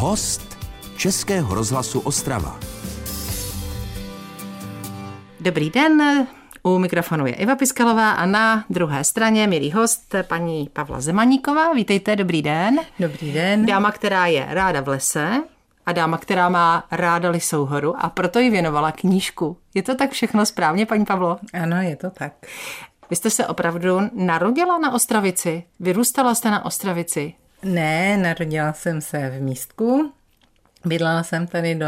Host Českého rozhlasu Ostrava. Dobrý den, u mikrofonu je Iva Piskalová a na druhé straně milý host paní Pavla Zemaníková. Vítejte, dobrý den. Dobrý den. Dáma, která je ráda v lese a dáma, která má ráda Lisou horu a proto ji věnovala knížku. Je to tak všechno správně, paní Pavlo? Ano, je to tak. Vy jste se opravdu narodila na Ostravici? Vyrůstala jste na Ostravici? Ne, narodila jsem se v Místku. Bydlela jsem tady do,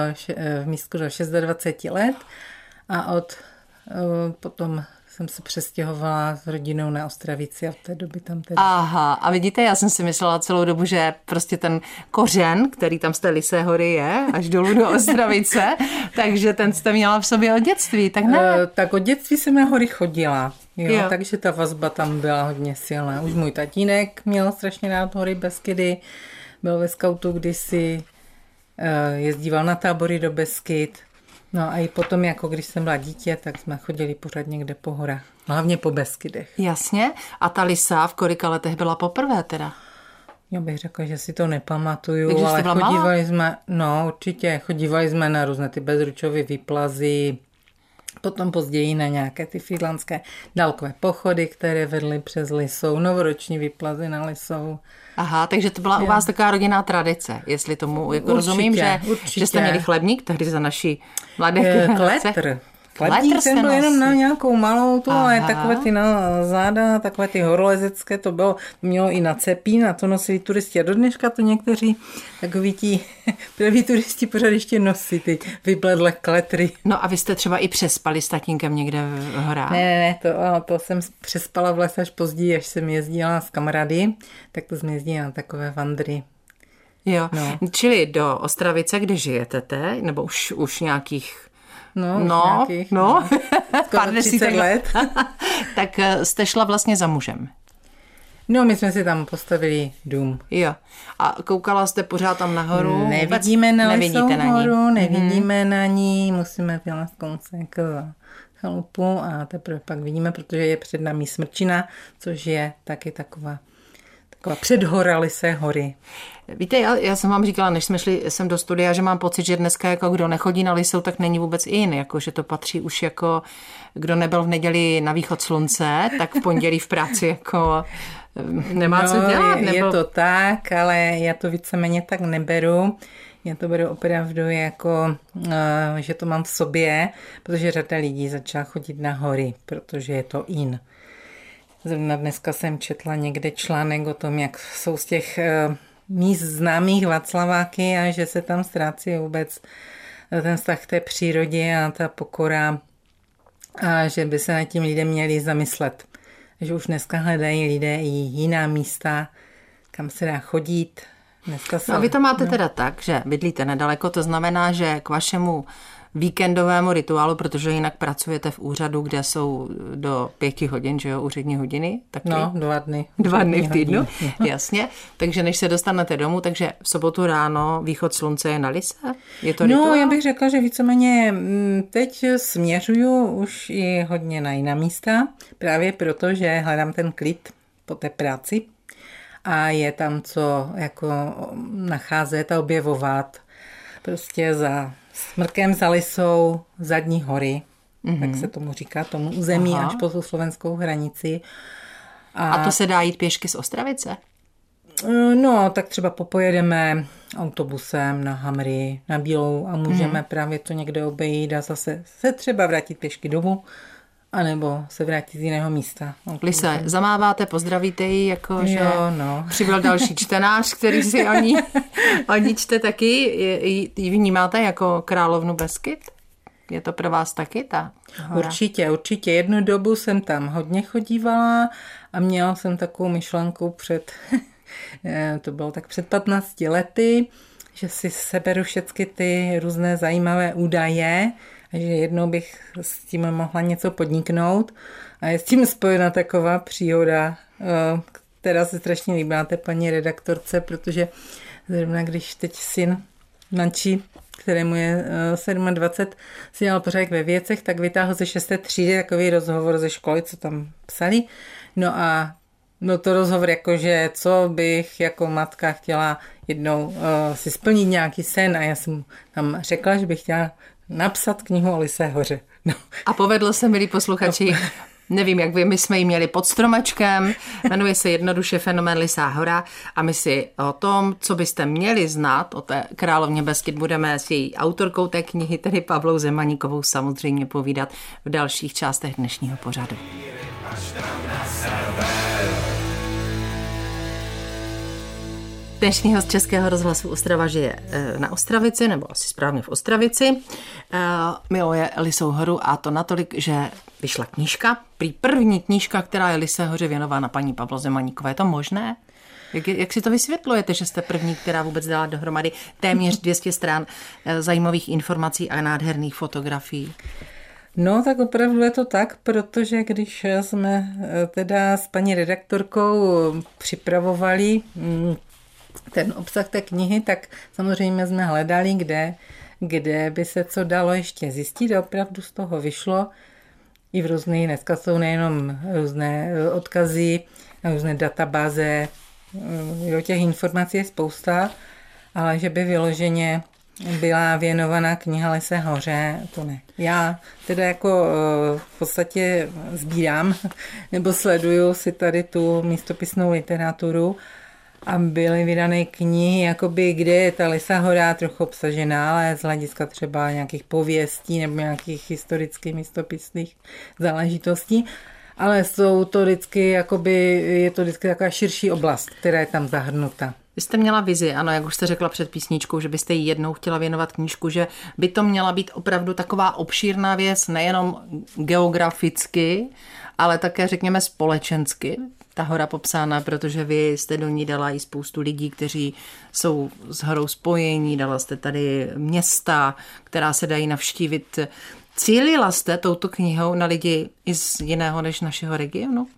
v Místku do 26 let a od Eh, potom jsem se přestěhovala s rodinou na Ostravici a v té doby tam tedy. Aha, a vidíte, já jsem si myslela celou dobu, že prostě ten kořen, který tam z té Lisé hory je, až dolů do Ostravice, takže ten jste měla v sobě od dětství, tak ne? Uh, tak od dětství jsem na hory chodila, jo, jo. takže ta vazba tam byla hodně silná. Už můj tatínek měl strašně rád hory Beskydy, byl ve skautu kdysi, uh, jezdíval na tábory do Beskyt, No a i potom, jako když jsem byla dítě, tak jsme chodili pořád někde po horách. Hlavně po Beskydech. Jasně. A ta lisa v kolika letech byla poprvé teda? Já bych řekla, že si to nepamatuju, Takže ale chodívali malá? jsme, no určitě, chodívali jsme na různé ty bezručové výplazy, potom později na nějaké ty fidlandské dálkové pochody, které vedly přes Lisou, novoroční výplazy na Lisou. Aha, takže to byla jo. u vás taková rodinná tradice, jestli tomu jako určitě, rozumím, že, určitě. že jste měli chlebník tehdy za naší mladé eh, Kletr. Kladník ten byl jenom na nějakou malou tu, ale takové ty na záda, takové ty horolezecké, to bylo, mělo i na cepí, na to nosili turisti a do dneška to někteří takoví ti prví turisti pořád ještě nosí ty vybledlé kletry. No a vy jste třeba i přespali s tatínkem někde v horách? Ne, ne, ne, to, to jsem přespala v lese až později, až jsem jezdila s kamarády, tak to jsme jezdili na takové vandry. Jo, no. čili do Ostravice, kde žijete teď, nebo už, už nějakých No, no, nějakých, no. no. pár desítek let. tak eh, jste šla vlastně za mužem. No, my jsme si tam postavili dům. Jo. A koukala jste pořád tam nahoru? Nevidíme na Nevidíte na horu, ní. nevidíme mm. na ní, musíme vylézt kousek za chalupu a teprve pak vidíme, protože je před námi Smrčina, což je taky Taková předhoraly se hory. Víte, já, já jsem vám říkala, než jsme šli sem do studia, že mám pocit, že dneska jako kdo nechodí na Lisou, tak není vůbec in, jako že to patří už jako kdo nebyl v neděli na východ slunce, tak v pondělí v práci jako eh, nemá no, co dělat. Je, je to tak, ale já to víceméně tak neberu. Já to beru opravdu jako, eh, že to mám v sobě, protože řada lidí začala chodit na hory, protože je to in. Zrovna dneska jsem četla někde článek o tom, jak jsou z těch eh, míst známých Václaváky a že se tam ztrácí vůbec ten vztah k té přírodě a ta pokora a že by se nad tím lidé měli zamyslet. Že už dneska hledají lidé i jiná místa, kam se dá chodit. Dneska se, no a vy to máte no. teda tak, že bydlíte nedaleko, to znamená, že k vašemu víkendovému rituálu, protože jinak pracujete v úřadu, kde jsou do pěti hodin, že jo, úřední hodiny. Taky. No, dva dny. Dva dny v týdnu, jasně. Takže než se dostanete domů, takže v sobotu ráno východ slunce je na lise? Je to No, rituál? já bych řekla, že víceméně mm, teď směřuju už i hodně na jiná místa, právě proto, že hledám ten klid po té práci a je tam co jako nacházet a objevovat prostě za smrkem za lisou zadní hory, mm-hmm. tak se tomu říká, tomu území Aha. až po tu slovenskou hranici. A, a to se dá jít pěšky z Ostravice? Eh, no, tak třeba popojedeme autobusem na Hamry, na Bílou a můžeme mm. právě to někde obejít a zase se třeba vrátit pěšky domů a nebo se vrátit z jiného místa. Lise, zamáváte, pozdravíte ji, jako jo, že no. přibyl další čtenář, který si o ní, o ní čte taky. Ji vnímáte jako královnu Beskyt? Je to pro vás taky ta hora? Určitě, určitě. Jednu dobu jsem tam hodně chodívala a měla jsem takovou myšlenku před, to bylo tak před 15 lety, že si seberu všechny ty různé zajímavé údaje, že jednou bych s tím mohla něco podniknout a je s tím spojena taková příhoda, eh, která se strašně líbá té paní redaktorce, protože zrovna když teď syn mančí, kterému je 27, eh, si dělal pořádek ve věcech, tak vytáhl ze 6. třídy takový rozhovor ze školy, co tam psali. No a No to rozhovor jako, že co bych jako matka chtěla jednou uh, si splnit nějaký sen a já jsem tam řekla, že bych chtěla napsat knihu o Lise hoře. No. A povedlo se, milí posluchači, no. Nevím, jak vy, my jsme ji měli pod stromečkem, jmenuje se jednoduše Fenomén Lisá hora a my si o tom, co byste měli znát o té královně Beskyt, budeme s její autorkou té knihy, tedy Pavlou Zemaníkovou, samozřejmě povídat v dalších částech dnešního pořadu. Dnešní host Českého rozhlasu Ostrava žije eh, na Ostravici, nebo asi správně v Ostravici. Eh, miluje Lisou horu a to natolik, že vyšla knížka. Prý první knížka, která je Lise hoře věnována paní Pavlo Zemaníkové. Je to možné? Jak, jak si to vysvětlujete, že jste první, která vůbec dala dohromady téměř 200 stran eh, zajímavých informací a nádherných fotografií? No, tak opravdu je to tak, protože když jsme teda s paní redaktorkou připravovali mm, ten obsah té knihy, tak samozřejmě jsme hledali, kde, kde by se co dalo ještě zjistit a opravdu z toho vyšlo i v různých, dneska jsou nejenom různé odkazy, různé databáze, jo, těch informací je spousta, ale že by vyloženě byla věnovaná kniha Lese hoře, to ne. Já teda jako eh, v podstatě sbírám nebo sleduju si tady tu místopisnou literaturu a byly vydané knihy, jakoby, kde je ta Lisa Hora trochu obsažená, ale z hlediska třeba nějakých pověstí nebo nějakých historických místopisných záležitostí. Ale jsou to vždycky, jakoby, je to vždycky taková širší oblast, která je tam zahrnuta. Vy jste měla vizi, ano, jak už jste řekla před písničkou, že byste jí jednou chtěla věnovat knížku, že by to měla být opravdu taková obšírná věc, nejenom geograficky, ale také, řekněme, společensky ta hora popsána, protože vy jste do ní dala i spoustu lidí, kteří jsou s horou spojení, dala jste tady města, která se dají navštívit. Cílila jste touto knihou na lidi i z jiného než našeho regionu?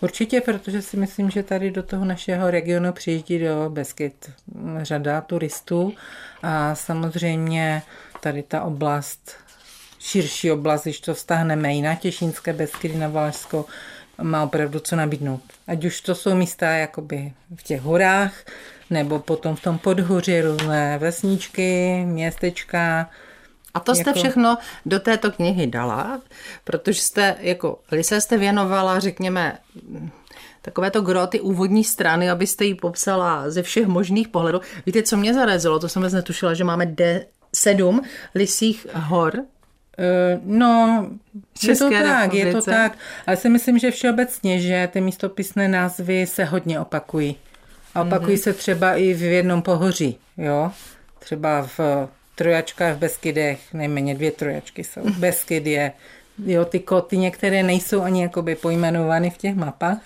Určitě, protože si myslím, že tady do toho našeho regionu přijíždí do Beskyt řada turistů a samozřejmě tady ta oblast, širší oblast, když to vztahneme i na Těšínské Beskydy, na Valašsko, má opravdu co nabídnout. Ať už to jsou místa jakoby v těch horách, nebo potom v tom podhoří různé vesničky, městečka. A to jste jako... všechno do této knihy dala, protože jste jako Lise jste věnovala, řekněme, takové to gro, ty úvodní strany, abyste ji popsala ze všech možných pohledů. Víte, co mě zarazilo? To jsem vůbec netušila, že máme D sedm lisích hor Eh, no, je to tak, je to tak. Ale si myslím, že všeobecně, že ty místopisné názvy se hodně opakují. A opakují mm-hmm. se třeba i v jednom pohoří, jo. Třeba v trojačkách v Beskydech, nejméně dvě trojačky jsou. Beskyd je, jo, ty koty některé nejsou ani jakoby pojmenovány v těch mapách,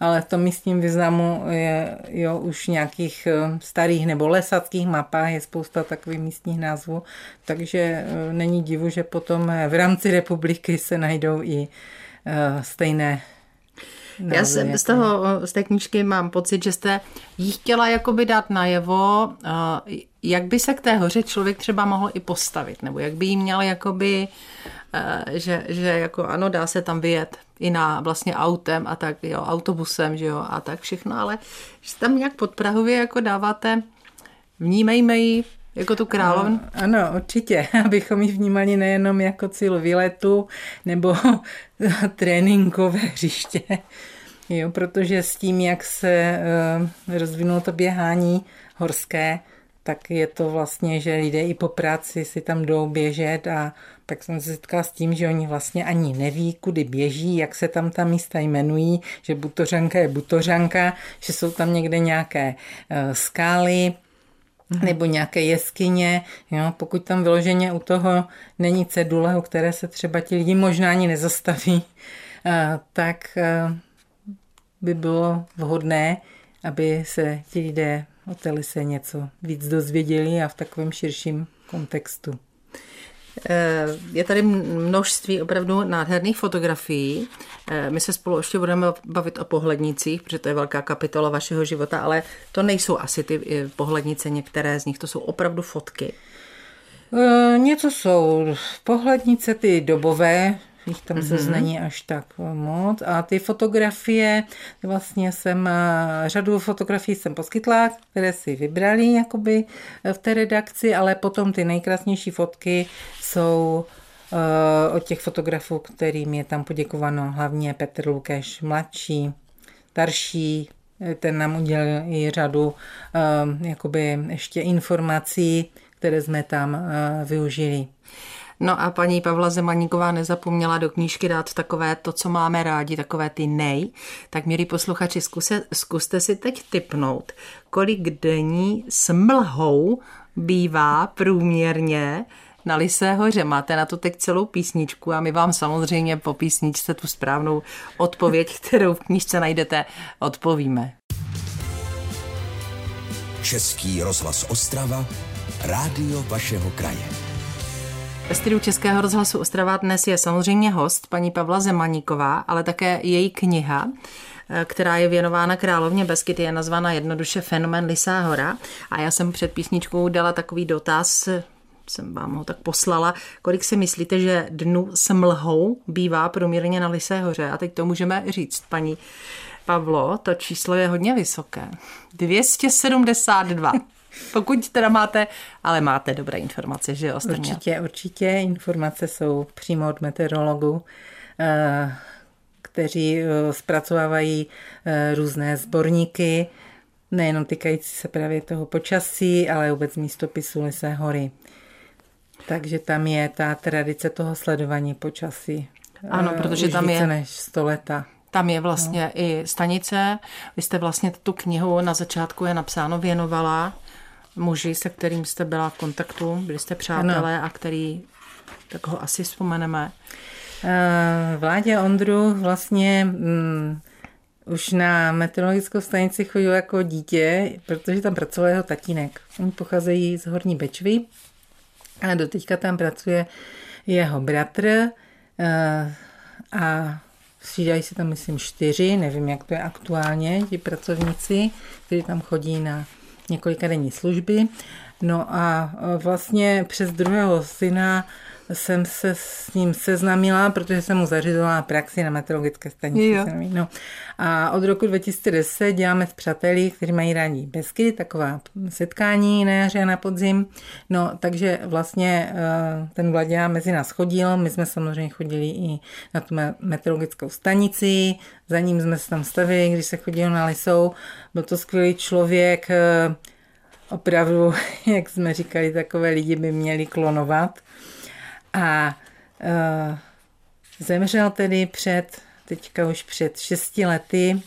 ale v tom místním významu je jo, už nějakých eh, starých nebo lesackých mapách je spousta takových místních názvů, takže eh, není divu, že potom eh, v rámci republiky se najdou i stejné já jsem z, toho, z té knížky mám pocit, že jste jí chtěla jakoby dát najevo, jak by se k té hoře člověk třeba mohl i postavit, nebo jak by jí měl jakoby, že, že jako ano, dá se tam vyjet i na vlastně autem a tak, jo, autobusem, že jo, a tak všechno, ale že tam nějak pod Prahově jako dáváte, vnímejme ji jako tu královnu? No, ano, určitě, abychom ji vnímali nejenom jako cíl výletu nebo tréninkové hřiště, jo, protože s tím, jak se uh, rozvinulo to běhání horské, tak je to vlastně, že lidé i po práci si tam jdou běžet a pak jsem se setkala s tím, že oni vlastně ani neví, kudy běží, jak se tam ta místa jmenují, že Butořanka je Butořanka, že jsou tam někde nějaké uh, skály, mm nebo nějaké jeskyně. Jo? Pokud tam vyloženě u toho není cedule, u které se třeba ti lidi možná ani nezastaví, uh, tak uh, by bylo vhodné, aby se ti lidé o té lise něco víc dozvěděli a v takovém širším kontextu. Eh, je tady množství opravdu nádherných fotografií. Eh, my se spolu ještě budeme bavit o pohlednicích, protože to je velká kapitola vašeho života, ale to nejsou asi ty eh, pohlednice, některé z nich, to jsou opravdu fotky. Něco jsou pohlednice ty dobové, jich tam mm-hmm. se není až tak moc. A ty fotografie, vlastně jsem, eh, řadu fotografií jsem poskytla, které si vybrali jakoby v té redakci, ale potom ty nejkrásnější fotky jsou uh, od těch fotografů, kterým je tam poděkováno, hlavně Petr Lukeš mladší, starší, ten nám udělal i řadu uh, jakoby ještě informací, které jsme tam uh, využili. No a paní Pavla Zemaníková nezapomněla do knížky dát takové to, co máme rádi, takové ty nej. Tak milí posluchači, zkuse, zkuste si teď typnout, kolik dní s mlhou bývá průměrně na Lisé hoře. Máte na to teď celou písničku a my vám samozřejmě po písničce tu správnou odpověď, kterou v knížce najdete, odpovíme. Český rozhlas Ostrava, rádio vašeho kraje. Ve studiu Českého rozhlasu Ostrava dnes je samozřejmě host paní Pavla Zemaníková, ale také její kniha, která je věnována královně Beskyt, je nazvána jednoduše Fenomen Lisá hora. A já jsem před písničkou dala takový dotaz, jsem vám ho tak poslala, kolik si myslíte, že dnu s mlhou bývá průměrně na Lisé hoře. A teď to můžeme říct, paní Pavlo, to číslo je hodně vysoké. 272. Pokud teda máte, ale máte dobré informace, že jo? Určitě, určitě. Informace jsou přímo od meteorologů, eh, kteří eh, zpracovávají eh, různé sborníky, nejenom týkající se právě toho počasí, ale vůbec místopisu Lisé hory. Takže tam je ta tradice toho sledování počasí. Ano, protože tam je než 100 leta. Tam je vlastně no. i stanice. Vy jste vlastně tu knihu na začátku je napsáno věnovala muži, se kterým jste byla v kontaktu, byli jste přátelé ano. a který, tak ho asi vzpomeneme. Eh, Vládě Ondru vlastně mm, už na meteorologickou stanici chodil jako dítě, protože tam pracoval jeho tatínek. Oni pocházejí z Horní Bečvy a doteďka tam pracuje jeho bratr eh, a střídají se tam, myslím, čtyři, nevím, jak to je aktuálně, ti pracovníci, kteří tam chodí na několika denní služby. No a e, vlastně přes druhého syna jsem se s ním seznámila, protože jsem mu zařizovala praxi na meteorologické stanici. No. A od roku 2010 děláme s přáteli, kteří mají rádi besky, taková setkání na jaře a na podzim. No, takže vlastně e, ten Vlaďa mezi nás chodil, my jsme samozřejmě chodili i na tu meteorologickou stanici, za ním jsme se tam stavili, když se chodil na Lisou. Byl to skvělý člověk, e, opravdu, jak jsme říkali, takové lidi by měli klonovat. A uh, zemřel tedy před, teďka už před šesti lety,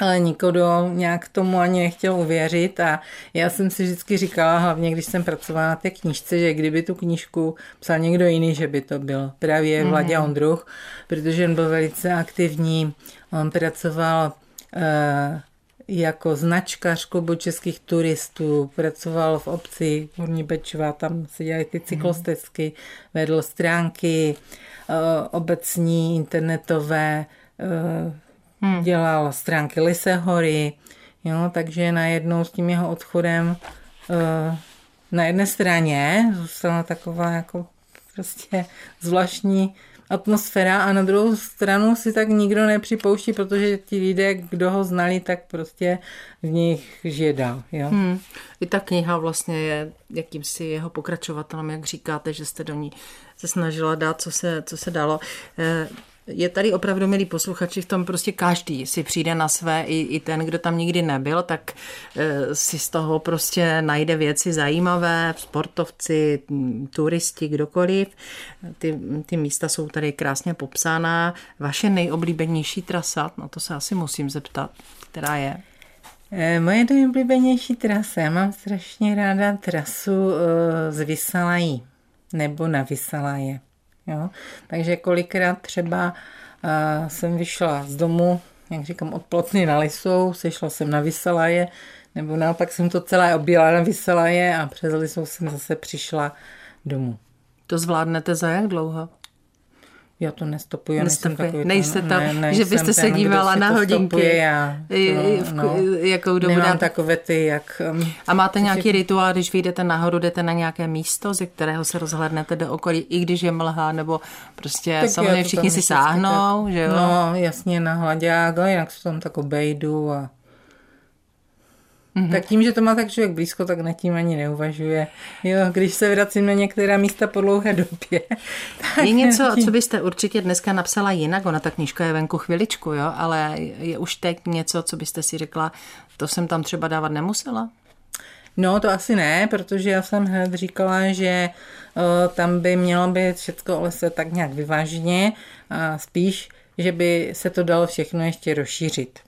ale nikodo nějak tomu ani nechtěl uvěřit a já jsem si vždycky říkala, hlavně když jsem pracovala na té knížce, že kdyby tu knížku psal někdo jiný, že by to byl právě mm-hmm. Vladě Ondruch, protože on byl velice aktivní, on pracoval uh, jako značkař klubu českých turistů, pracoval v obci Horní Bečva, tam se dělaly ty cyklostezky, vedl stránky eh, obecní, internetové, eh, hmm. dělal stránky Lise hory, jo, takže najednou s tím jeho odchodem eh, na jedné straně zůstala taková jako prostě zvláštní atmosféra a na druhou stranu si tak nikdo nepřipouští, protože ti lidé, kdo ho znali, tak prostě v nich žije dál. Jo? Hmm. I ta kniha vlastně je jakýmsi jeho pokračovatelem, jak říkáte, že jste do ní se snažila dát, co se, co se dalo. Eh, je tady opravdu, milí posluchači, v tom prostě každý si přijde na své, i, i ten, kdo tam nikdy nebyl, tak e, si z toho prostě najde věci zajímavé, sportovci, turisti, kdokoliv. Ty, ty místa jsou tady krásně popsána. Vaše nejoblíbenější trasa, no to se asi musím zeptat, která je? E, moje nejoblíbenější trasa, já mám strašně ráda trasu e, z Vysalají nebo na Vysalaje. Jo? Takže kolikrát třeba uh, jsem vyšla z domu, jak říkám, od plotny na Lisou, sešla jsem na Vyselaje, nebo naopak jsem to celé objela na Vyselaje a přes Lisou jsem zase přišla domů. To zvládnete za jak dlouho? Já to nestopuji, já nejsem takový. Nejste to, ne, ne, že byste se dívala na hodinky. Já, to, no, jakou dobu Nemám takové ty, jak... Um, a máte nějaký rituál, když vyjdete nahoru, jdete na nějaké místo, ze kterého se rozhlednete do okolí, i když je mlha, nebo prostě tak samozřejmě všichni si sáhnou, tak, že jo? No, jasně, na hlaďák, ale jinak se tam tak obejdu a Mm-hmm. Tak tím, že to má tak člověk blízko, tak nad tím ani neuvažuje. Jo, když se vracím na některá místa po dlouhé době. Je něco, tím... co byste určitě dneska napsala jinak, ona ta knížka je venku chviličku, jo, ale je už teď něco, co byste si řekla, to jsem tam třeba dávat nemusela? No, to asi ne, protože já jsem hned říkala, že uh, tam by mělo být všechno ale se tak nějak vyváženě a spíš, že by se to dalo všechno ještě rozšířit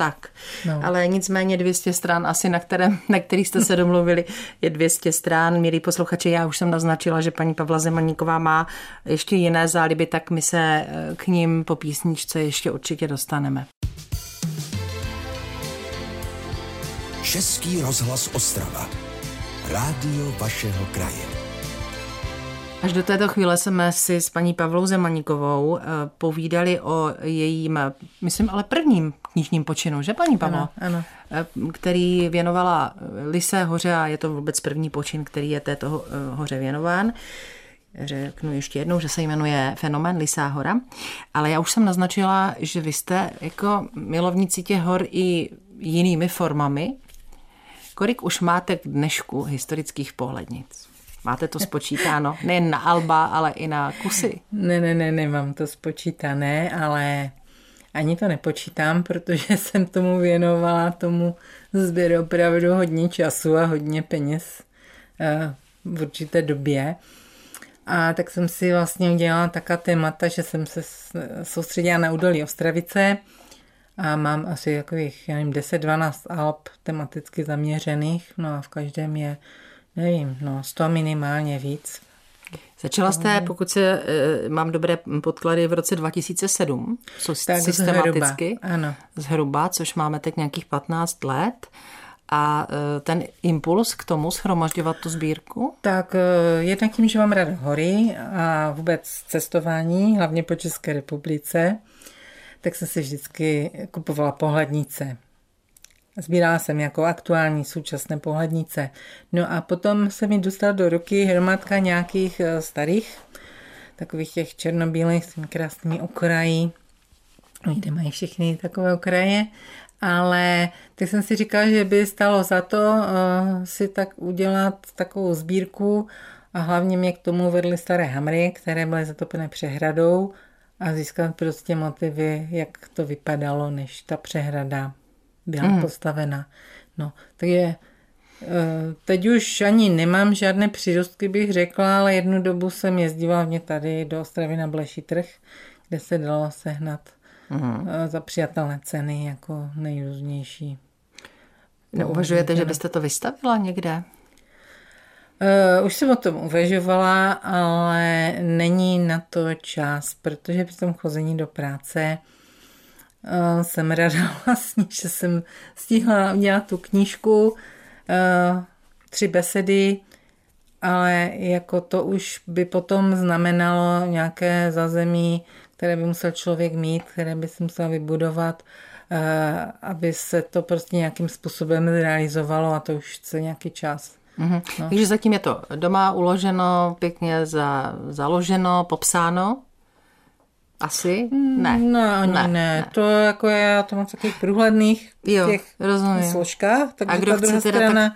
tak. No. Ale nicméně 200 stran, asi na, kterém, na kterých jste se domluvili, je 200 stran. Milí posluchači, já už jsem naznačila, že paní Pavla Zemaníková má ještě jiné záliby, tak my se eh, k ním po písničce ještě určitě dostaneme. Český rozhlas Ostrava. Rádio vašeho kraje. Až do této chvíle jsme si s paní Pavlou Zemaníkovou eh, povídali o jejím, myslím, ale prvním knižním počinu, že paní Pavlo? Ano, ano. Eh, který věnovala Lise hoře a je to vůbec první počin, který je této eh, hoře věnován. Řeknu ještě jednou, že se jmenuje Fenomén Lisá hora. Ale já už jsem naznačila, že vy jste jako milovníci těch hor i jinými formami. Kolik už máte k dnešku historických pohlednic? Máte to spočítáno? Nejen na alba, ale i na kusy? Ne, ne, ne, nemám to spočítané, ale ani to nepočítám, protože jsem tomu věnovala tomu sběru opravdu hodně času a hodně peněz eh, v určité době. A tak jsem si vlastně udělala taká témata, že jsem se soustředila na údolí Ostravice a mám asi takových, já nevím, 10-12 alb tematicky zaměřených, no a v každém je nevím, no, 100 minimálně víc. Začala jste, pokud se e, mám dobré podklady, v roce 2007, co tak systematicky, zhruba, ano. zhruba, což máme teď nějakých 15 let. A e, ten impuls k tomu schromažďovat tu sbírku? Tak e, jednak tím, že mám rád hory a vůbec cestování, hlavně po České republice, tak jsem si vždycky kupovala pohlednice. Sbírala jsem jako aktuální současné pohlednice. No a potom se mi dostala do ruky hromadka nějakých eh, starých, takových těch černobílých s těmi krásnými okraji, kde mají všechny takové okraje, ale tak jsem si říkala, že by stalo za to uh, si tak udělat takovou sbírku. A hlavně mě k tomu vedly staré hamry, které byly zatopené přehradou. A získat prostě motivy, jak to vypadalo, než ta přehrada byla mm. postavena. No, takže eh, teď už ani nemám žádné přírostky, bych řekla, ale jednu dobu jsem jezdila mě tady do Ostravy na Bleší trh, kde se dalo sehnat mm. za přijatelné ceny jako nejrůznější. Neuvažujete, že byste to vystavila někde? Uh, už jsem o tom uvažovala, ale není na to čas, protože při tom chození do práce Jsem ráda vlastně, že jsem stihla udělat tu knížku, tři besedy, ale jako to už by potom znamenalo nějaké zazemí, které by musel člověk mít, které by si musel vybudovat, aby se to prostě nějakým způsobem realizovalo a to už chce nějaký čas. Mm-hmm. No. Takže zatím je to doma uloženo, pěkně za, založeno, popsáno. Asi? Ne. No, ani ne, ne. ne. To jako já to mám v takových průhledných jo, těch rozumím. složkách. Takže A kdo chce teda, tak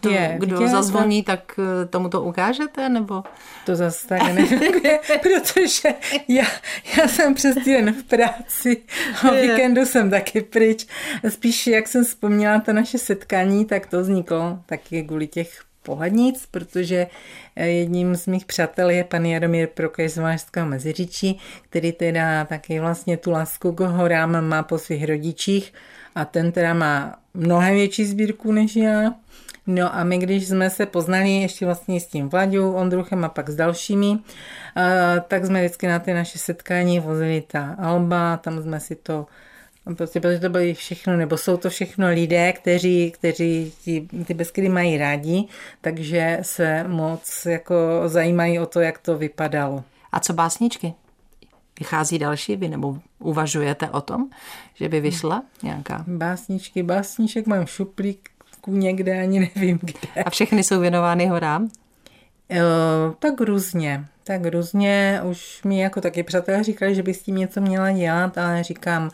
to, je, kdo vidět, zazvoní, tak eh, tomu to ukážete, nebo? To zase tak nefunguje, protože já, já jsem přes týden v práci a víkendu jsem taky pryč. Spíš, jak jsem vzpomněla to naše setkání, tak to vzniklo taky kvůli těch pohlednic, protože eh, jedním z mých přátel je pan Jaromír Prokej z Valašského Meziříčí, který teda taky vlastně tu lásku k horám má po svých rodičích a ten teda má mnohem větší sbírku než já. No a my, když jsme se poznali ještě vlastně s tím Vladou, Ondruchem a pak s dalšími, eh, tak jsme vždycky na ty naše setkání vozili ta Alba, tam jsme si to Prostě protože to byly všechno, nebo jsou to všechno lidé, kteří, kteří ty, ty beskydy mají rádi, takže se moc jako zajímají o to, jak to vypadalo. A co básničky? Vychází další vy, nebo uvažujete o tom, že by vyšla nějaká? Básničky, básniček mám šuplík někde, ani nevím kde. A všechny jsou věnovány horám? Jo, tak různě, tak různě. Už mi jako taky přátelé říkali, že by s tím něco měla dělat, ale říkám,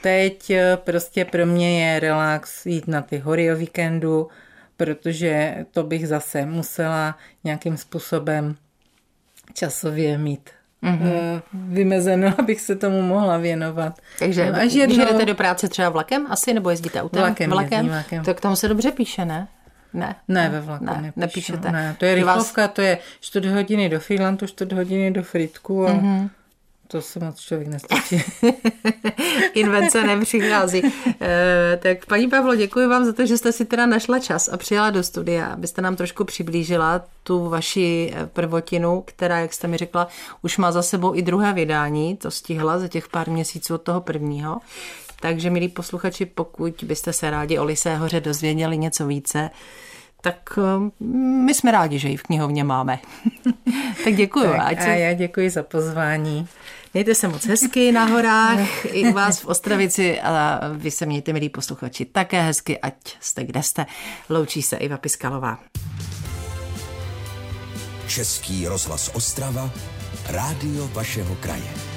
teď prostě pro mě je relax jít na ty hory o víkendu, protože to bych zase musela nějakým způsobem časově mít mm-hmm. vymezeno, abych se tomu mohla věnovat. Takže no, až jedno... jdete do práce třeba vlakem asi, nebo jezdíte autem? Vlakem, vlakem? vlakem. Tak tam se dobře píše, ne? Ne. Ne, ve vlaku ne, nepíšu. nepíšete. Ne, to je rychlovka, vás... to je 4 hodiny do Freelandu, 4 hodiny do Fritku a mm-hmm. To se moc člověk nestačí. Invence nepřichází. E, tak paní Pavlo, děkuji vám za to, že jste si teda našla čas a přijela do studia, abyste nám trošku přiblížila tu vaši eh, prvotinu, která, jak jste mi řekla, už má za sebou i druhé vydání, to stihla za těch pár měsíců od toho prvního. Takže, milí posluchači, pokud byste se rádi o Lisé hoře dozvěděli něco více, tak eh, my jsme rádi, že ji v knihovně máme. tak děkuji. Tak, ať se... A já děkuji za pozvání. Mějte se moc hezky na horách, i u vás v Ostravici a vy se mějte, milí posluchači, také hezky, ať jste kde jste. Loučí se Iva Piskalová. Český rozhlas Ostrava, rádio vašeho kraje.